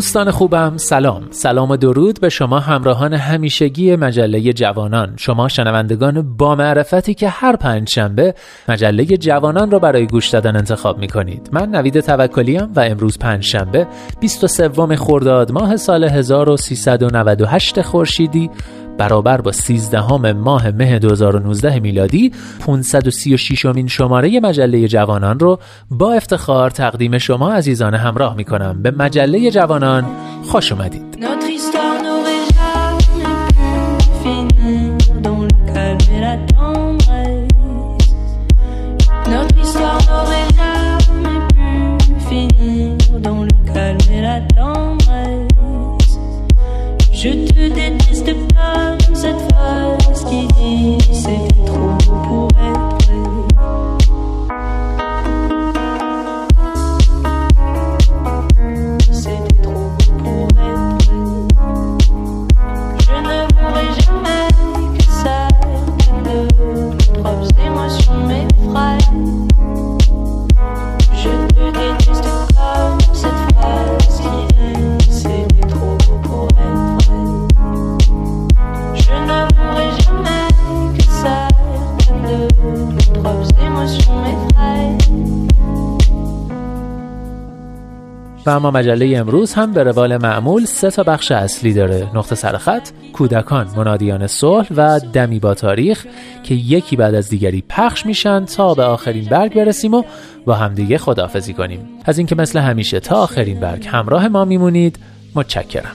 دوستان خوبم سلام. سلام و درود به شما همراهان همیشگی مجله جوانان. شما شنوندگان با معرفتی که هر پنج شنبه مجله جوانان را برای گوش دادن انتخاب می کنید من نوید توکلیم و امروز پنج شنبه 23 خرداد ماه سال 1398 خورشیدی. برابر با 13 ماه مه 2019 میلادی 536 امین شماره مجله جوانان رو با افتخار تقدیم شما عزیزان همراه می کنم به مجله جوانان خوش اومدید. اما مجله امروز هم به روال معمول سه تا بخش اصلی داره. نقطه سرخط، کودکان، منادیان صلح و دمی با تاریخ که یکی بعد از دیگری پخش میشن تا به آخرین برگ برسیم و با همدیگه خداحافظی کنیم. از اینکه مثل همیشه تا آخرین برگ همراه ما میمونید متشکرم.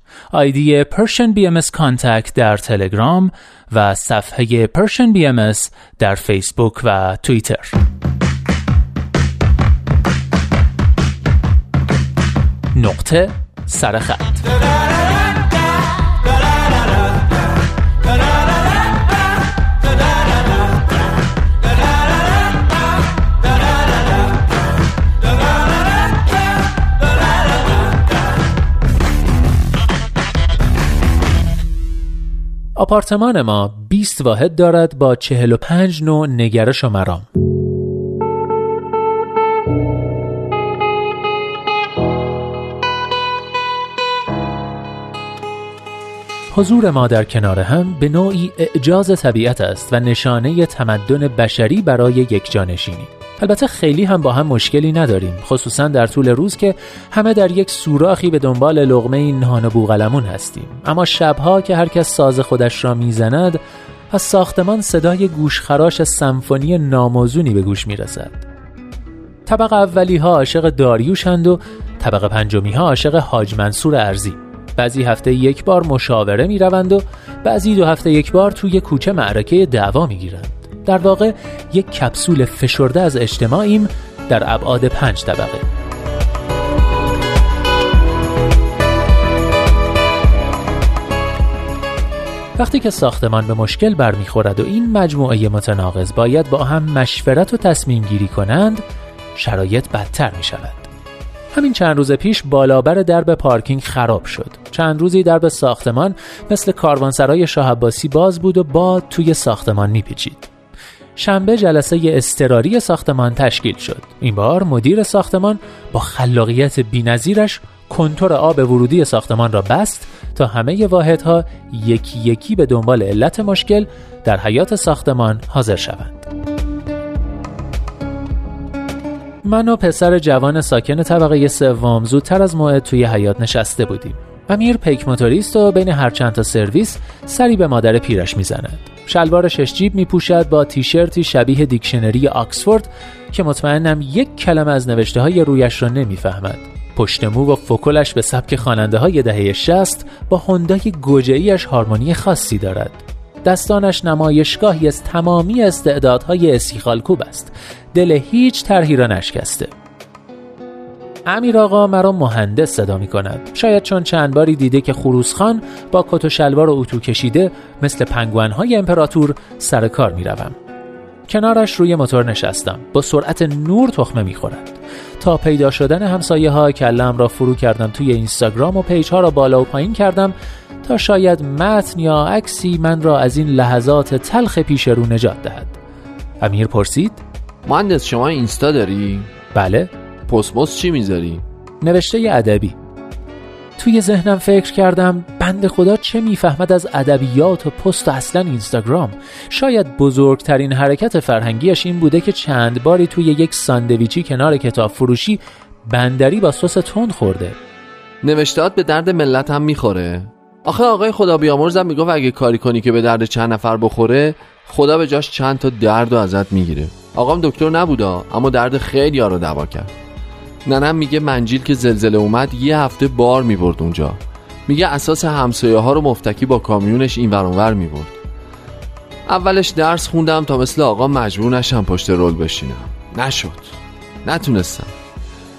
آیدی Persian BMS کانتکت در تلگرام و صفحه Persian BMS در فیسبوک و توییتر نقطه سرخط آپارتمان ما 20 واحد دارد با 45 نوع نگرش و مرام. حضور ما در کنار هم به نوعی اعجاز طبیعت است و نشانه تمدن بشری برای یک جانشینی. البته خیلی هم با هم مشکلی نداریم خصوصا در طول روز که همه در یک سوراخی به دنبال لغمه نان و بوغلمون هستیم. اما شبها که هر کس ساز خودش را می‌زند از ساختمان صدای گوشخراش سمفونی ناموزونی به گوش می‌رسد. طبق اولی ها عاشق داریوشند و طبق پنجمی ها عاشق حاج منصور ارزی. بعضی هفته یک بار مشاوره می روند و بعضی دو هفته یک بار توی کوچه معرکه دعوا می گیرند. در واقع یک کپسول فشرده از اجتماعیم در ابعاد پنج طبقه. وقتی که ساختمان به مشکل برمیخورد و این مجموعه متناقض باید با هم مشورت و تصمیم گیری کنند شرایط بدتر می شود همین چند روز پیش بالابر درب پارکینگ خراب شد. چند روزی درب ساختمان مثل کاروانسرای شاه باز بود و باد توی ساختمان میپیچید. شنبه جلسه استراری ساختمان تشکیل شد. این بار مدیر ساختمان با خلاقیت بینظیرش کنتور آب ورودی ساختمان را بست تا همه واحدها یکی یکی به دنبال علت مشکل در حیات ساختمان حاضر شوند. من و پسر جوان ساکن طبقه سوم زودتر از موعد توی حیات نشسته بودیم. امیر پیک موتوریست و بین هر چند تا سرویس سری به مادر پیرش می‌زند. شلوار شش جیب می پوشد با تیشرتی شبیه دیکشنری آکسفورد که مطمئنم یک کلمه از نوشته های رویش را نمی‌فهمد. پشت مو و فکلش به سبک خواننده های دهه 60 با هندای گوجهیش هارمونی خاصی دارد. دستانش نمایشگاهی از تمامی استعدادهای اسیخالکوب است. دل هیچ طرحی را نشکسته. امیر آقا مرا مهندس صدا می کند شاید چون چند باری دیده که خروس خان با کت و شلوار و اتو کشیده مثل پنگوان های امپراتور سر کار می روم. کنارش روی موتور نشستم با سرعت نور تخمه می خورد. تا پیدا شدن همسایه ها کله‌ام را فرو کردم توی اینستاگرام و page ها را بالا و پایین کردم تا شاید متن یا عکسی من را از این لحظات تلخ پیش رو نجات دهد امیر پرسید مهندس شما اینستا داری؟ بله پست چی می‌ذاری؟ نوشته ادبی. توی ذهنم فکر کردم بنده خدا چه می‌فهمد از ادبیات و پست و اصلا اینستاگرام. شاید بزرگترین حرکت فرهنگیش این بوده که چند باری توی یک ساندویچی کنار کتاب فروشی بندری با سس تند خورده. نوشتهات به درد ملت هم می‌خوره. آخه آقای خدا بیامرزم می‌گفت اگه کاری کنی که به درد چند نفر بخوره خدا به جاش چند تا درد و ازت می‌گیره. آقام دکتر نبودا اما درد خیلی ها رو دوا کرد. ننم میگه منجیل که زلزله اومد یه هفته بار می‌برد اونجا. میگه اساس همسایه ها رو مفتکی با کامیونش این ورانور می‌برد. اولش درس خوندم تا مثل آقا مجبور نشم پشت رول بشینم. نشد. نتونستم.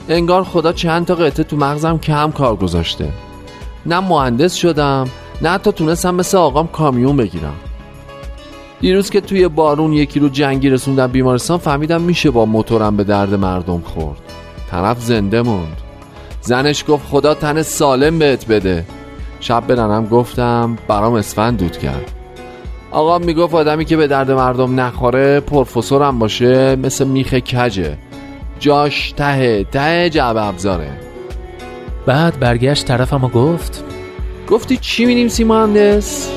انگار خدا چند تا قطعه تو مغزم کم کار گذاشته. نه مهندس شدم نه حتی تونستم مثل آقام کامیون بگیرم. دیروز که توی بارون یکی رو جنگی رسوندم بیمارستان فهمیدم میشه با موتورم به درد مردم خورد. طرف زنده موند. زنش گفت خدا تن سالم بهت بده. شب به گفتم برام اسفند دود کرد. آقا می‌گفت آدمی که به درد مردم نخوره پروفسورم باشه مثل میخ کجه. جاش ته ته جعب ابزاره. بعد برگشت طرفم و گفت گفتی چی مینیم سی مهندس؟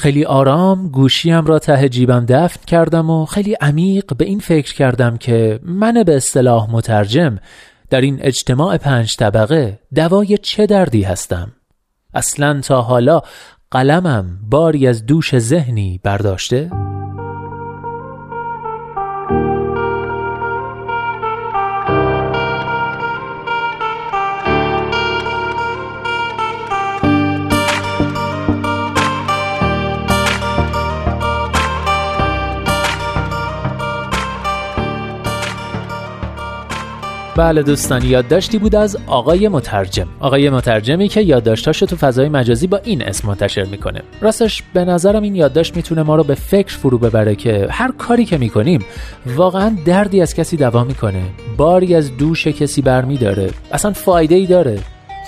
خیلی آرام گوشیم را ته جیبم دفن کردم و خیلی عمیق به این فکر کردم که من به اصطلاح مترجم در این اجتماع پنج طبقه دوای چه دردی هستم اصلا تا حالا قلمم باری از دوش ذهنی برداشته؟ بله دوستان یادداشتی بود از آقای مترجم. آقای مترجمی که یادداشتاشو تو فضای مجازی با این اسم منتشر می‌کنه. راستش به نظرم این یادداشت می‌تونه ما رو به فکر فرو ببره که هر کاری که می‌کنیم واقعا دردی از کسی دوا می‌کنه باری از دوش کسی برمی داره اصلا فایده ای داره.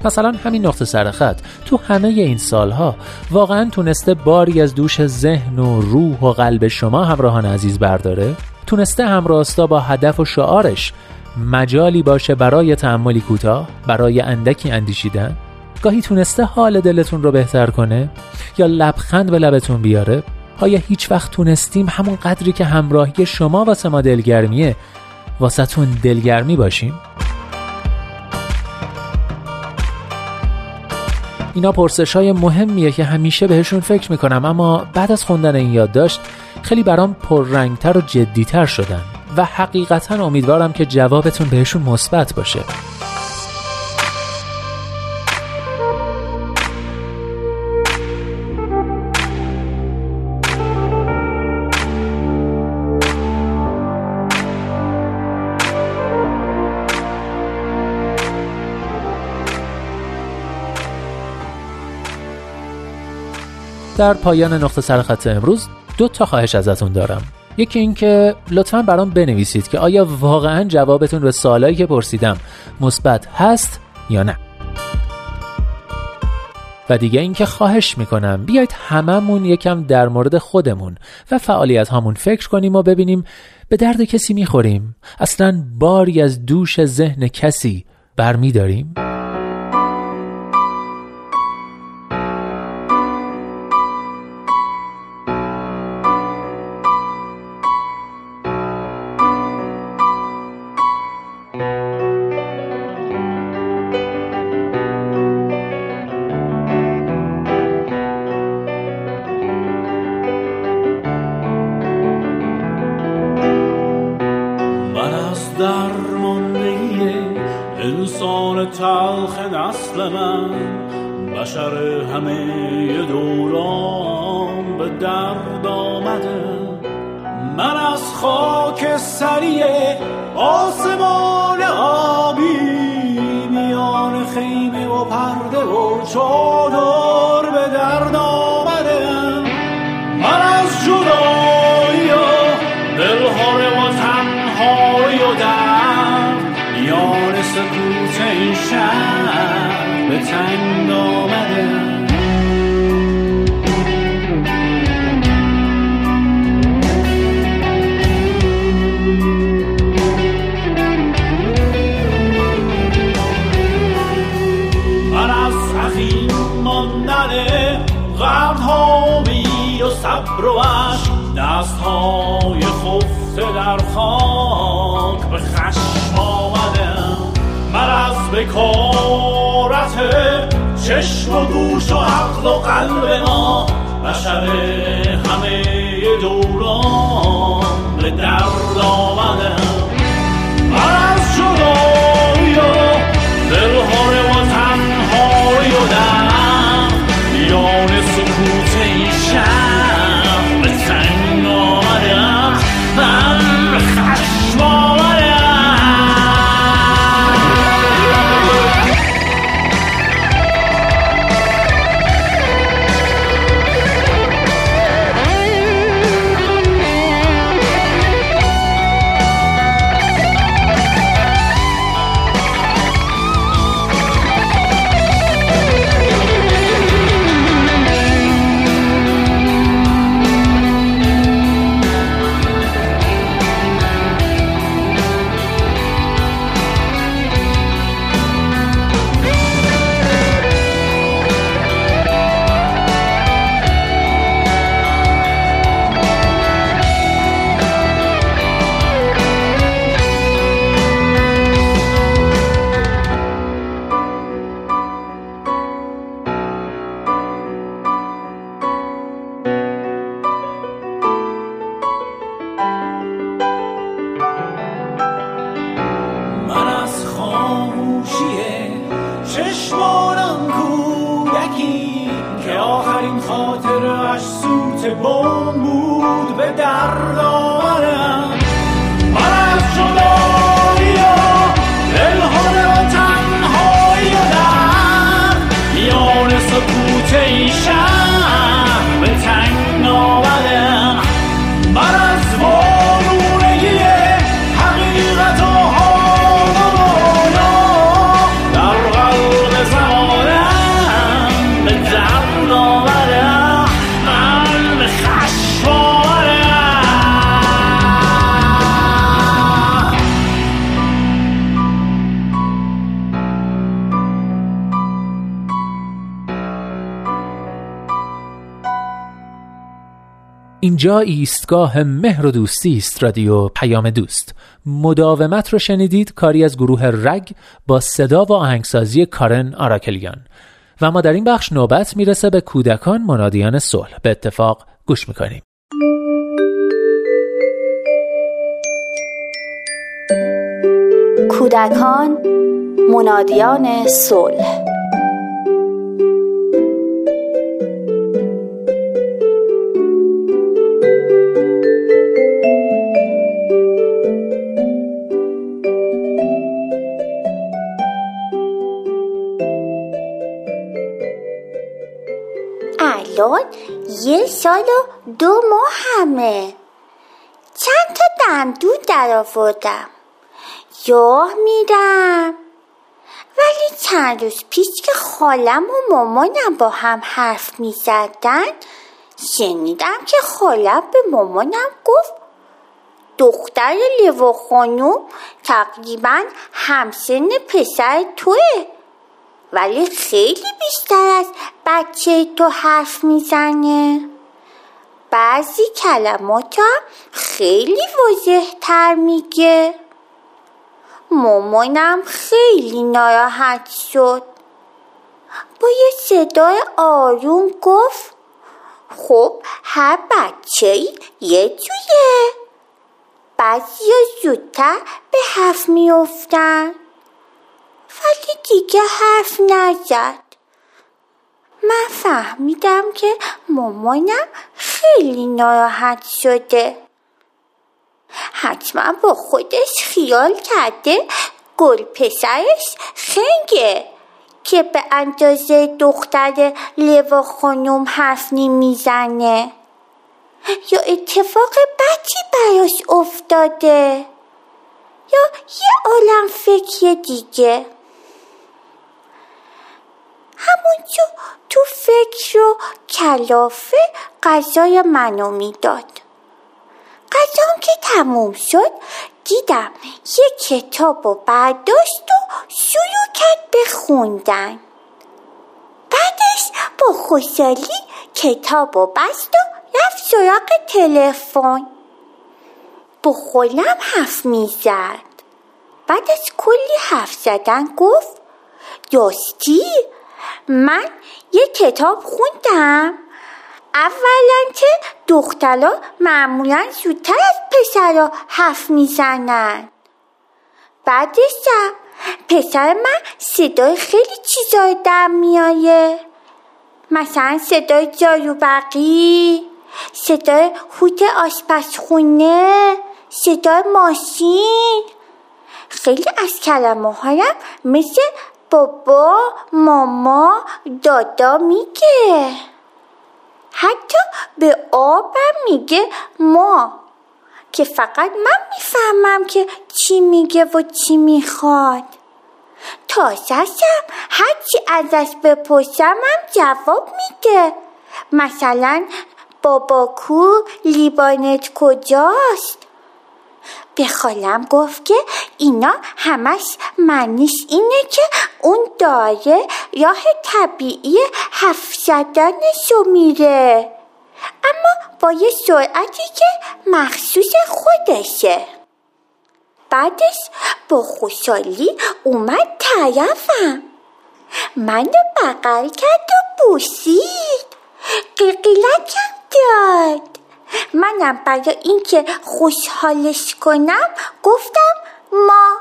مثلا همین نقطه سرخط تو همه این سالها واقعا تونسته باری از دوش ذهن و روح و قلب شما همراهان عزیز برداره؟ تونسته همراستا با هدف و شعارش مجالی باشه برای تعملی کوتاه برای اندکی اندیشیدن؟ گاهی تونسته حال دلتون رو بهتر کنه؟ یا لبخند به لبتون بیاره؟ آیا هیچ وقت تونستیم همون قدری که همراهی شما واسه ما دلگرمیه؟ واسه تون دلگرمی باشیم؟ اینا پرسش های مهمیه که همیشه بهشون فکر می‌کنم اما بعد از خوندن این یادداشت خیلی برام پررنگتر و جدیتر شدن. و حقیقتا امیدوارم که جوابتون بهشون مثبت باشه. در پایان نقطه سرخط امروز دو تا خواهش ازتون دارم. یکی اینکه لطفا برام بنویسید که آیا واقعا جوابتون به سوالایی که پرسیدم مثبت هست یا نه. و دیگه اینکه خواهش می‌کنم بیایید هممون یکم در مورد خودمون و فعالیت هامون فکر کنیم و ببینیم به درد کسی می‌خوریم. اصلا باری از دوش ذهن کسی برمیداریم؟ تلخ نسل من بشر همه دوران به درد آمده. من از خاک سریع آسمان آبی میان خیمه و پرده و چادر به درد آمده شهر به تنگ آمده صبر و دست های خفته در خاک. به خشم آمدم مرض بکارت چشم و گوش و عقل و قلب ما بشر همه دوران به درد آمده مرض جدایی و دلهاره و تنهایی و در میان اینجا ایستگاه مهر و دوستی است رادیو پیام دوست. مداومت رو شنیدید کاری از گروه رگ با صدا و آهنگسازی کارن آراکلیان. و ما در این بخش نوبت می‌رسه به کودکان منادیان صلح. به اتفاق گوش می‌کنیم. کودکان منادیان صلح الان یه سال و دو ماه همه. چند تا دمدون در آوردم؟ یاه میرم ولی چند روز پیش که خالم و مامانم با هم حرف می‌زدن شنیدم که خالم به مامانم گفت دختر لیوا خانوم تقریبا همسن پسر توه. ولی خیلی بیشتر از بچه تو حرف می‌زنه. بعضی کلمات خیلی واضح تر میگه. مامانم خیلی ناراحت شد. با یه صدای آروم گفت خب هر بچه یه جویه بعضی زودتر به حرف میافتن. ولی دیگه حرف نزد. من فهمیدم که مامانم خیلی ناراحت شده. حتما با خودش خیال کرده گل پسرش خنگه که به اندازه دختر لوا خانوم حرف نمی‌زنه. یا اتفاق بدی براش افتاده. یا یه عالم فکر دیگه. همونجا تو فکر و کلافه غذای منو می‌داد. غذام که تموم شد دیدم یه کتاب و برداشت و شروع کرد به خوندن. بعدش با خوشحالی کتاب و بست و رفت سراغ تلفن. با خودم حرف می‌زد. بعد از کلی حرف زدن گفت دوستی من یه کتاب خوندم. اولا که دخترها معمولا زودتر از پسرها حرف می‌زنن. بعدشم پسر من صدای خیلی چیزای در میایه مثلا صدای جاروبقی صدای هوت آشپزخونه صدای ماشین. خیلی از کلمه هایم مثل بابا ماما دادا میگه. حتی به آبم میگه ما که فقط من می‌فهمم که چی میگه و چی می‌خواد. تازهشم هرچی ازش بپرسمم جواب میده. مثلا بابا کو لیبانت کجاست؟ به خالم گفت که اینا همش معنیش اینه که اون داره راه طبیعی حرف زدنشو میره. اما با یه سرعتی که مخصوص خودشه. بعدش با خوشحالی اومد طرفم. منو بغل کرد و بوسید قلقلکم داد. منم برای اینکه خوشحالش کنم گفتم ما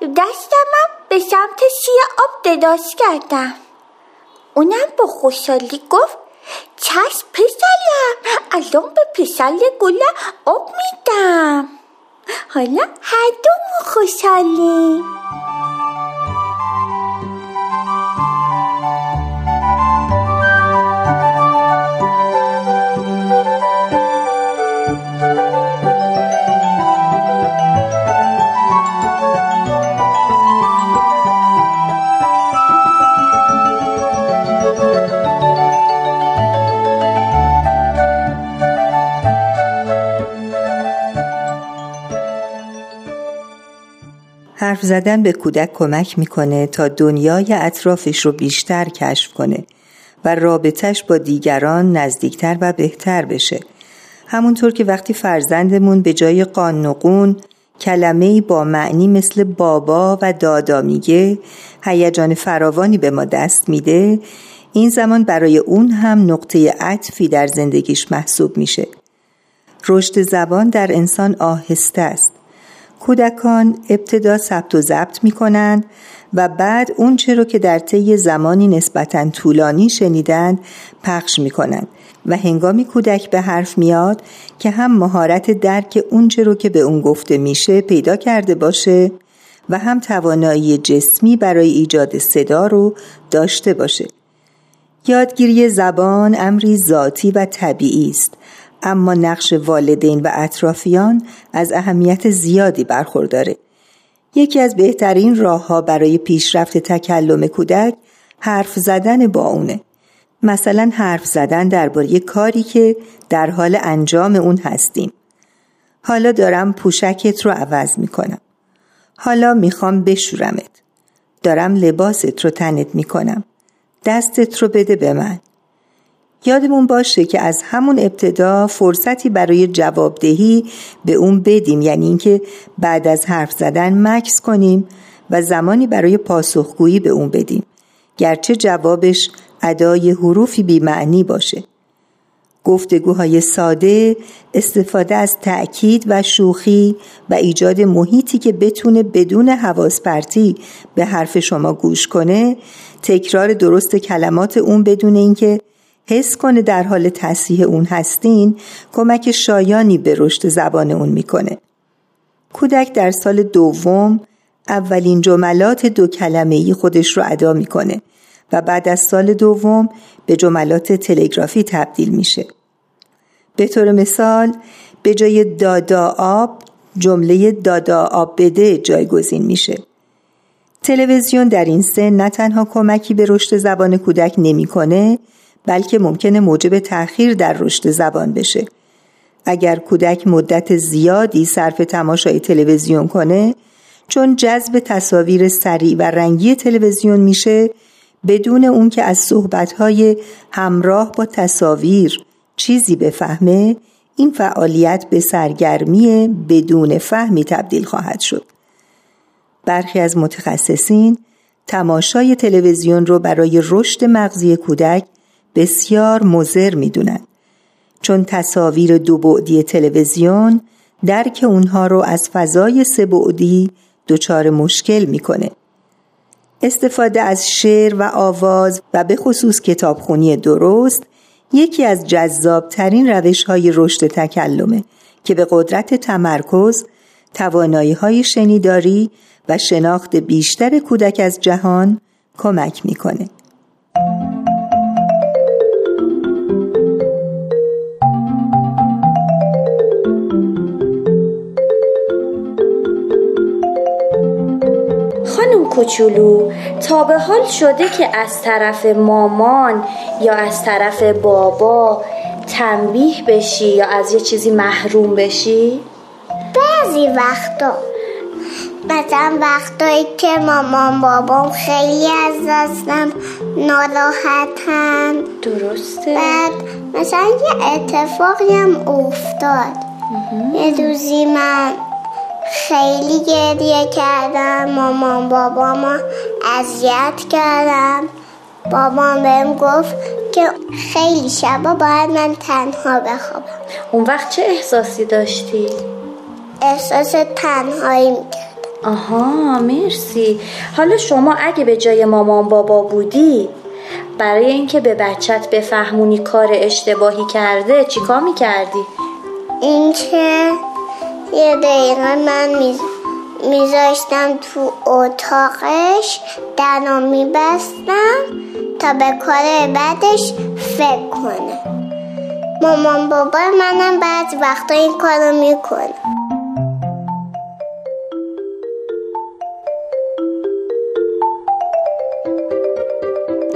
دستمم به سمت شیر آب دراز کردم. اونم با خوشحالی گفت چشم پسرم الان به پسر گل آب میدم. حالا هر دومون خوشحالیم. حرف زدن به کودک کمک می‌کنه تا دنیای اطرافش رو بیشتر کشف کنه و رابطش با دیگران نزدیکتر و بهتر بشه. همونطور که وقتی فرزندمون به جای قانقون کلمه با معنی مثل بابا و دادا میگه هیجان فراوانی به ما دست میده این زمان برای اون هم نقطه عطفی در زندگیش محسوب میشه. رشد زبان در انسان آهسته است. کودکان ابتدا ثبت و ضبط می کنند و بعد اونچه رو که در طی زمانی نسبتا طولانی شنیدند پخش می کنند و هنگامی کودک به حرف میاد که هم مهارت درک اونچه رو که به اون گفته میشه پیدا کرده باشه و هم توانایی جسمی برای ایجاد صدا رو داشته باشه. یادگیری زبان امری ذاتی و طبیعی است. اما نقش والدین و اطرافیان از اهمیت زیادی برخورداره. یکی از بهترین راه ها برای پیشرفت تکلم کودک حرف زدن با اونه. مثلا حرف زدن درباره کاری که در حال انجام اون هستیم. حالا دارم پوشکت رو عوض می‌کنم. حالا می‌خوام بشورمت. دارم لباست رو تنت می‌کنم. دستت رو بده به من. یادمون باشه که از همون ابتدا فرصتی برای جوابدهی به اون بدیم. یعنی اینکه بعد از حرف زدن مکس کنیم و زمانی برای پاسخگویی به اون بدیم. گرچه جوابش ادای حروفی بیمعنی باشه. گفتگوهای ساده استفاده از تأکید و شوخی و ایجاد محیطی که بتونه بدون حواس پرتی به حرف شما گوش کنه تکرار درست کلمات اون بدون اینکه حس کنه در حال تصحیح اون هستین کمک شایانی به رشد زبان اون می‌کنه. کودک در سال دوم اولین جملات دو کلمه ای خودش رو ادا می‌کنه و بعد از سال دوم به جملات تلگرافی تبدیل میشه. به طور مثال به جای دادا آب جمله دادا آب بده جایگزین میشه. تلویزیون در این سن نه تنها کمکی به رشد زبان کودک نمی‌کنه بلکه ممکنه موجب تأخیر در رشد زبان بشه. اگر کودک مدت زیادی صرف تماشای تلویزیون کنه چون جذب تصاویر سریع و رنگی تلویزیون میشه بدون اون که از صحبتهای همراه با تصاویر چیزی بفهمه این فعالیت به سرگرمی بدون فهمی تبدیل خواهد شد. برخی از متخصصین تماشای تلویزیون رو برای رشد مغزی کودک بسیار مزر می‌دونند چون تصاویر دو بعدی تلویزیون درک اونها رو از فضای سه بعدی دچار مشکل می‌کنه استفاده از شعر و آواز و به خصوص کتابخونی درست یکی از جذابترین روش های رشد تکلمه که به قدرت تمرکز، توانایی های شنیداری و شناخت بیشتر کودک از جهان کمک می‌کنه. کوچولو تا به حال شده که از طرف مامان یا از طرف بابا تنبیه بشی یا از یه چیزی محروم بشی؟ بعضی وقتا مثلا وقتایی که مامان بابام خیلی از دستم ناراحتن. درسته. بعد مثلا یه اتفاقی هم افتاد. یه روزی من خیلی گریه کردم. مامان بابامو اذیت کردم. بابام بهم گفت که خیلی شبا باید من تنها بخوابم. اون وقت چه احساسی داشتی؟ احساس تنهایی می‌کرد آها مرسی. حالا شما اگه به جای مامان بابا بودی برای اینکه به بچت بفهمونی کار اشتباهی کرده چیکار می‌کردی؟ اینکه یه دقیقه من میز... میذاشتم تو اتاقش درو میبستم تا به کار بعدش فکر کنه. مامان بابا منم بعض وقتا این کارو می‌کنه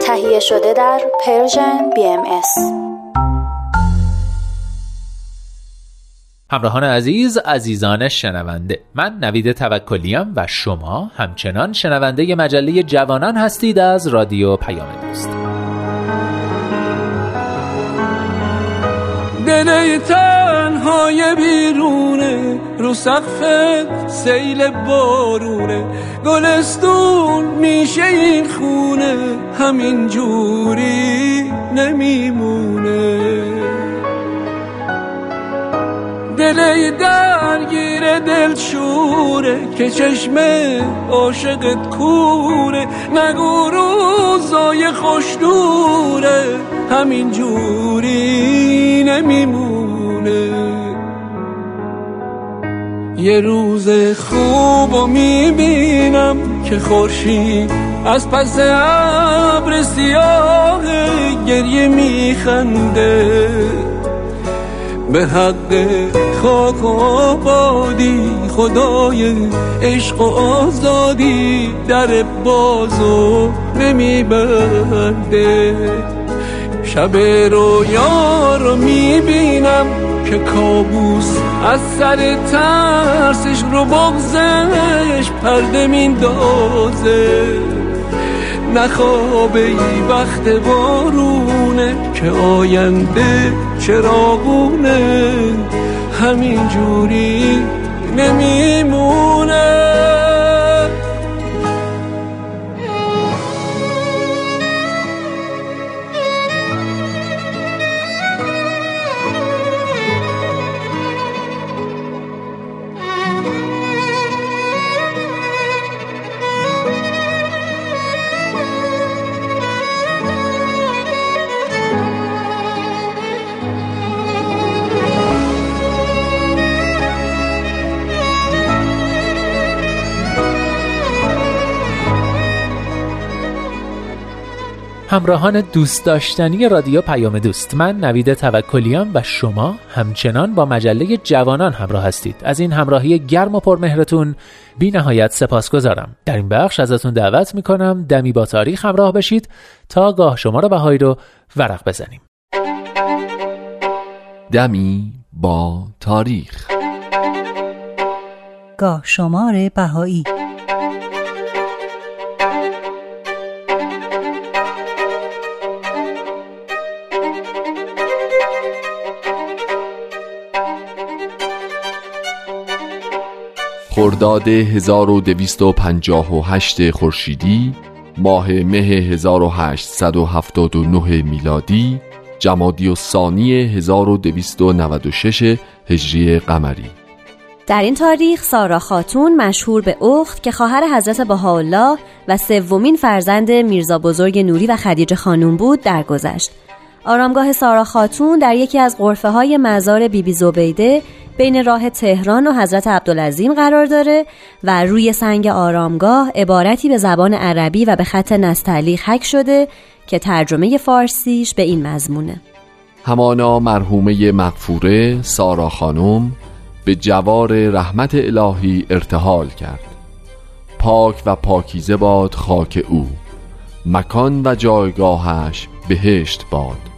تهیه شده در پرژن BMS همراهان عزیز عزیزان شنونده. من نوید توکلیم و شما همچنان شنونده مجله جوانان هستید از رادیو پیام دوست. دل تنهای بیرونه رو سقف سیل بارونه. گلستون میشه این خونه همین جوری نمیمونه. دل درگیر دل شوره که چشم عاشقت کوره. نگو روزای خوش دوره همین جوری نمیمونه. یه روز خوب و می‌بینم که خورشید از پس ابر سیاه گریه میخنده. به حق خاک و آبادی خدای عشق و آزادی در بازو نمیبنده شب رویا رو می‌بینم که کابوس از سر ترسش رو بغزش پرده میندازه. نخوابه ای وقت بارونه که آینده چراغونه همین جوری نمیمونه. همراهان دوست داشتنی رادیو پیام دوست. من نوید توکلیام و شما همچنان با مجله جوانان همراه هستید. از این همراهی گرم و پرمهرتون بی نهایت سپاس گذارم در این بخش ازتون دعوت می‌کنم دمی با تاریخ همراه بشید تا گاه شما رو بهایی رو ورق بزنیم. دمی با تاریخ. گاه شمار بهایی. خرداد 1258 خورشیدی ماه مه 1879 میلادی جمادی و ثانی 1296 هجری قمری در این تاریخ سارا خاتون مشهور به اخت که خواهر حضرت بهاءالله و سومین فرزند میرزا بزرگ نوری و خدیجه خانوم بود درگذشت. آرامگاه سارا خاتون در یکی از غرفه های مزار بیبی زبیده بین راه تهران و حضرت عبدالعظیم قرار داره و روی سنگ آرامگاه عبارتی به زبان عربی و به خط نستعلیق حک شده که ترجمه فارسیش به این مضمونه. همانا مرحومه مغفوره سارا خانم به جوار رحمت الهی ارتحال کرد. پاک و پاکیزه باد خاک او مکان و جایگاهش بهشت باد.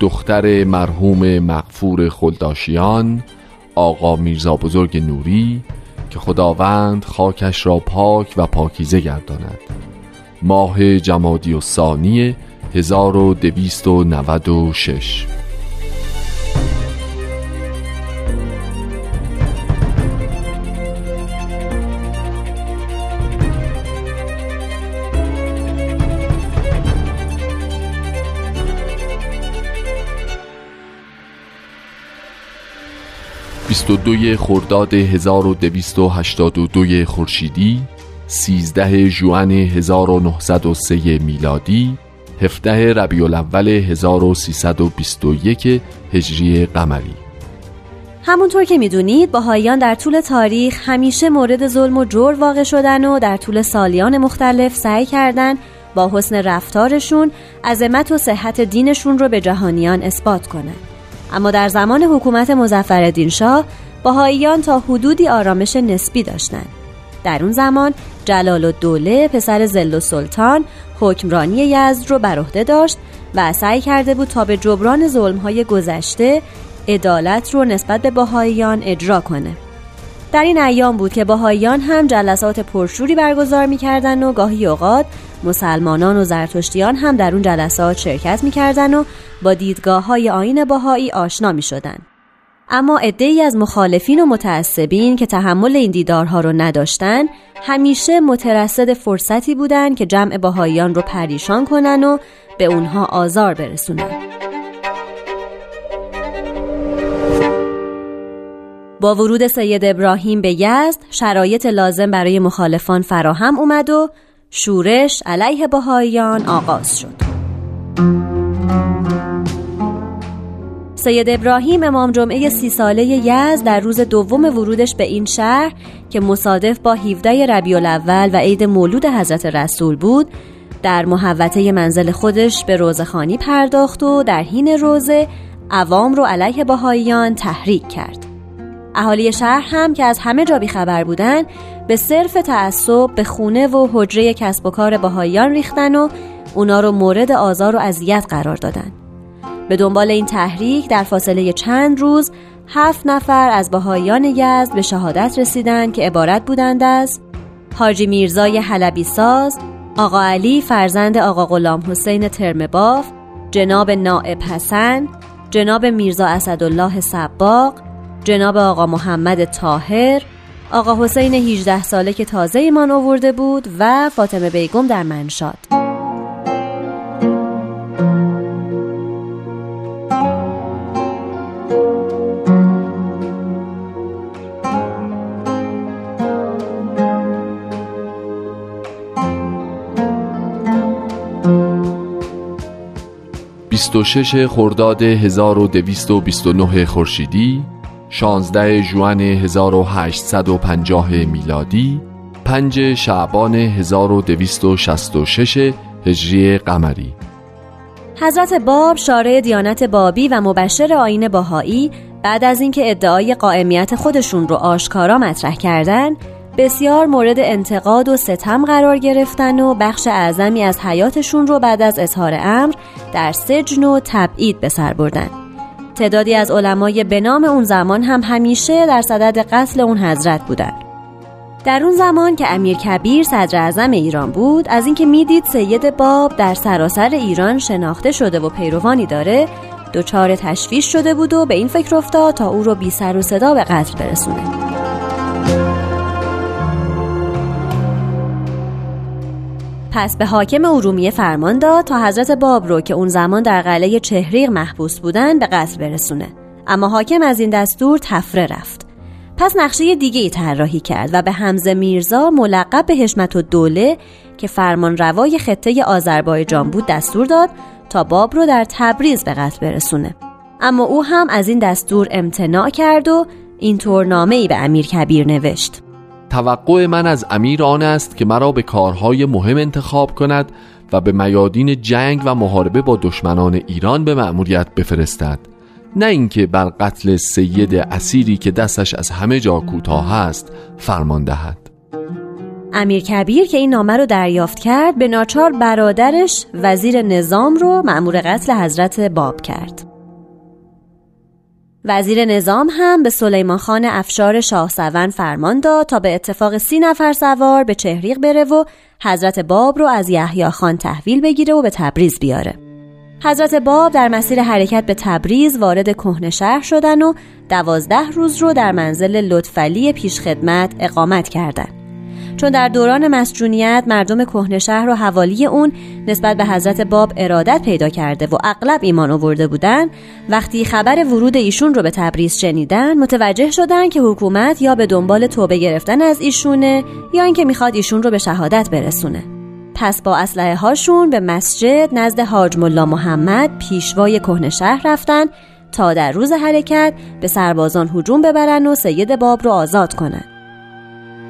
دختر مرحوم مغفور خلداشیان آقا میرزا بزرگ نوری که خداوند خاکش را پاک و پاکیزه گرداند. ماه جمادی و ثانی 1296 22 خرداد 1282 خورشیدی 13 ژوئن 1903 میلادی 17 ربیع الاول 1321 هجری قمری همونطور که می‌دونید باهایان در طول تاریخ همیشه مورد ظلم و جور واقع شدن و در طول سالیان مختلف سعی کردن با حسن رفتارشون عظمت و صحت دینشون رو به جهانیان اثبات کنند. اما در زمان حکومت مزفر شاه باهاییان تا حدودی آرامش نسبی داشتند. در اون زمان جلال الدوله پسر زل و سلطان حکمرانی یزد رو بر عهده داشت و سعی کرده بود تا به جبران ظلمهای گذشته عدالت رو نسبت به باهاییان اجرا کنه. در این ایام بود که باهاییان هم جلسات پرشوری برگزار می‌کردن و گاهی اوقات مسلمانان و زرتشتیان هم در اون جلسات شرکت می‌کردن و با دیدگاه های آین باهایی آشنا می شدن. اما ای از مخالفین و متعصبین که تحمل این دیدارها رو نداشتن همیشه مترصد فرصتی بودن که جمع باهاییان رو پریشان کنن و به اونها آزار برسونن. با ورود سید ابراهیم به یزد شرایط لازم برای مخالفان فراهم اومد و شورش علیه بهاییان آغاز شد. سید ابراهیم امام جمعه سی ساله یزد در روز دوم ورودش به این شهر که مصادف با 17 ربیع الاول و عید مولود حضرت رسول بود در محوطه منزل خودش به روزخانی پرداخت و در حین روزه عوام رو علیه بهاییان تحریک کرد. اهالی شهر هم که از همه جا خبر بودن به صرف تعصب به خونه و حجره کسب و کار بهاییان ریختن و اونا رو مورد آزار و اذیت قرار دادن. به دنبال این تحریک در فاصله چند روز هفت نفر از بهاییان یزد به شهادت رسیدند که عبارت بودند از حاجی میرزای حلبی ساز آقا علی فرزند آقا غلام حسین ترمباف جناب نائب حسن جناب میرزا اسدالله سباق جناب آقا محمد تاهر آقا حسین 18 ساله که تازه ایمان آورده بود و فاطمه بیگم در منشاد. 26 خرداد 1229 خورشیدی 16 جوان 1850 میلادی 5 شعبان 1266 هجری قمری. حضرت باب شارع دیانت بابی و مبشر آین باهایی بعد از اینکه ادعای قائمیت خودشون رو آشکارا مطرح کردن بسیار مورد انتقاد و ستم قرار گرفتن و بخش اعظمی از حیاتشون رو بعد از اظهار امر در سجن و تبعید به سر بردن. تعدادی از علمای به نام اون زمان هم همیشه در صدد قتل اون حضرت بودند. در اون زمان که امیر کبیر صدر اعظم ایران بود از اینکه می‌دید سید باب در سراسر ایران شناخته شده و پیروانی داره دچار تشویش شده بود و به این فکر افتاد تا او رو بی سر و صدا به قتل برسونه پس به حاکم ارومیه فرمان داد تا حضرت باب رو که اون زمان در قلعه چهریق محبوس بودن به قتل برسونه. اما حاکم از این دستور تفره رفت. پس نقشه دیگه ای طراحی کرد و به حمزه میرزا ملقب به حشمت و دوله که فرمان روای خطه آذربایجان بود دستور داد تا باب رو در تبریز به قتل برسونه. اما او هم از این دستور امتناع کرد و اینطور نامه ای به امیر کبیر نوشت. توقع من از امیر آن است که مرا به کارهای مهم انتخاب کند و به میادین جنگ و محاربه با دشمنان ایران به مأموریت بفرستد. نه اینکه بر قتل سید اسیری که دستش از همه جا کوتاه است فرمان دهد. امیر کبیر که این نامه رو دریافت کرد به ناچار برادرش وزیر نظام رو مأمور قتل حضرت باب کرد. وزیر نظام هم به سلیمان خان افشار شاه سون فرمان داد تا به اتفاق سی نفر سوار به چهریق بره و حضرت باب رو از یحیی خان تحویل بگیره و به تبریز بیاره. حضرت باب در مسیر حرکت به تبریز وارد کهنه شهر شدن و دوازده روز رو در منزل لطفلی پیشخدمت اقامت کردند. چون در دوران مسجونیت مردم کهنه شهر و حوالی اون نسبت به حضرت باب ارادت پیدا کرده و اغلب ایمان آورده بودن وقتی خبر ورود ایشون رو به تبریز شنیدن متوجه شدن که حکومت یا به دنبال توبه گرفتن از ایشونه یا اینکه می‌خواد ایشون رو به شهادت برسونه پس با اسلحه هاشون به مسجد نزد حاج ملا محمد پیشوای کهنه شهر رفتن تا در روز حرکت به سربازان هجوم ببرن و سید باب رو آزاد کنن.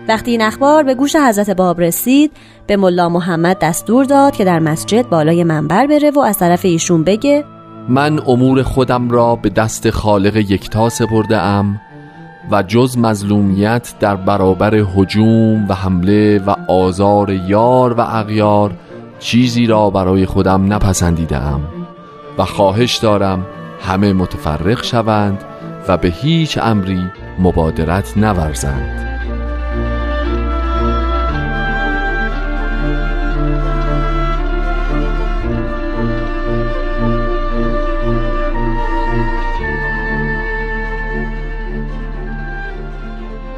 وقتی این اخبار به گوش حضرت باب رسید به ملا محمد دستور داد که در مسجد بالای منبر بره و از طرف ایشون بگه من امور خودم را به دست خالق یکتا سپرده ام و جز مظلومیت در برابر هجوم و حمله و آزار یار و اغیار چیزی را برای خودم نپسندیده ام و خواهش دارم همه متفرق شوند و به هیچ امری مبادرت نورزند.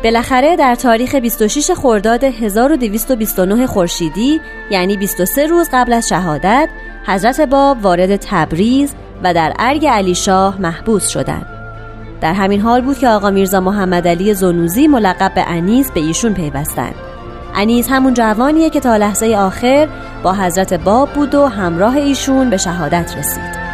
بالاخره در تاریخ 26 خرداد 1229 خورشیدی یعنی 23 روز قبل از شهادت حضرت باب وارد تبریز و در ارگ علی شاه محبوس شدند. در همین حال بود که آقا میرزا محمد علی زنوزی ملقب به انیس به ایشون پیوستند. انیس همون جوانیه که تا لحظه آخر با حضرت باب بود و همراه ایشون به شهادت رسید.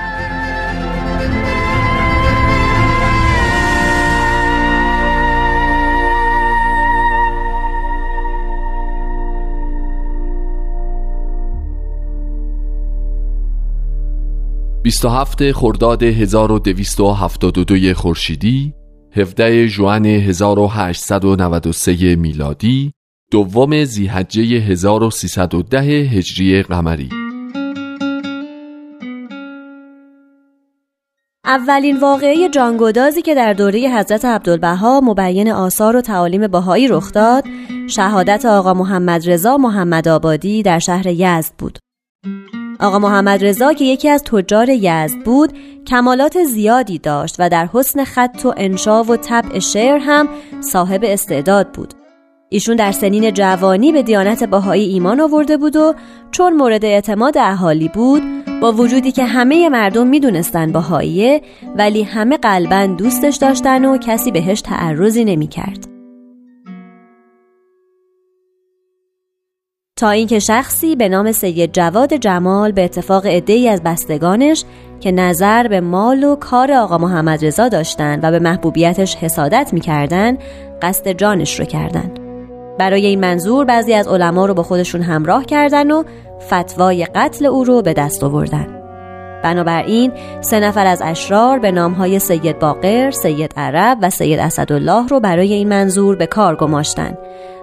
27 خرداد 1272 خورشیدی 17 ژوئن 1893 میلادی دوم زیحجه 1310 هجری قمری. اولین واقعه جانگودازی که در دوره حضرت عبدالبها مبین آثار و تعالیم بهایی رخ داد شهادت آقا محمد رضا محمد آبادی در شهر یزد بود. آقا محمد رضا که یکی از تجار یزد بود کمالات زیادی داشت و در حسن خط و انشا و طبع شعر هم صاحب استعداد بود ایشون در سنین جوانی به دیانت باهایی ایمان آورده بود و چون مورد اعتماد اهالی بود با وجودی که همه مردم می‌دونستن باهاییه ولی همه قلبا دوستش داشتن و کسی بهش تعرضی نمی‌کرد. تا اینکه شخصی به نام سید جواد جمال به اتفاق عدهای از بستگانش که نظر به مال و کار آقا محمد رضا داشتند و به محبوبیتش حسادت می‌کردند قصد جانش رو کردند برای این منظور بعضی از علما رو با خودشون همراه کردن و فتوای قتل او رو به دست آوردن. بنابراین سه نفر از اشرار به نامهای سید باقر، سید عرب و سید اسدالله رو برای این منظور به کار گماشتند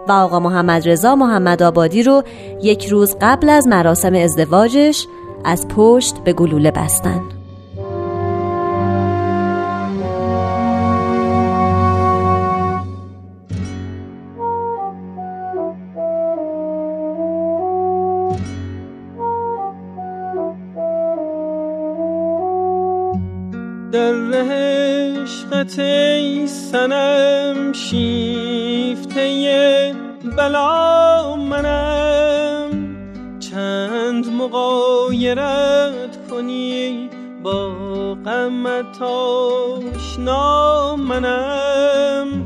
و آقا محمد رضا محمد آبادی رو یک روز قبل از مراسم ازدواجش از پشت به گلوله بستن. در عشقت ای سنم شیفته بلا منم. چند مقایرت کنی با غمت آشنا منم.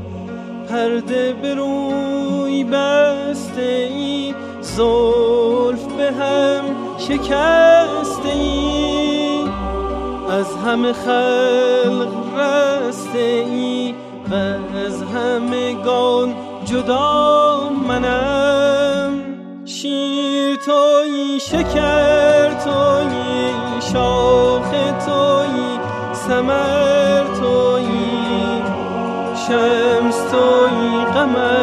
پرده به روی بسته ای زلف به هم شکسته ای. از همه خلق رسته ای و از همگان جدا منم. شیر توی شکر توی شاخ توی سمر توی شمس توی قمر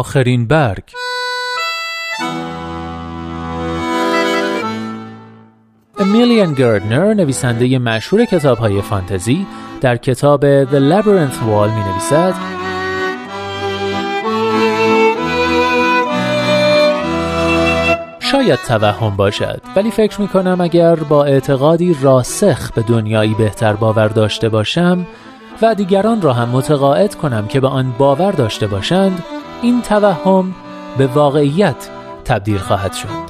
آخرین برگ. امیلیان گردنر نویسنده مشهور کتاب های فانتزی در کتاب The Labyrinth Wall می نویسد شاید توهم باشد ولی فکر می کنم اگر با اعتقادی راسخ به دنیایی بهتر باور داشته باشم و دیگران را هم متقاعد کنم که به آن باور داشته باشند این توهم به واقعیت تبدیل خواهد شد.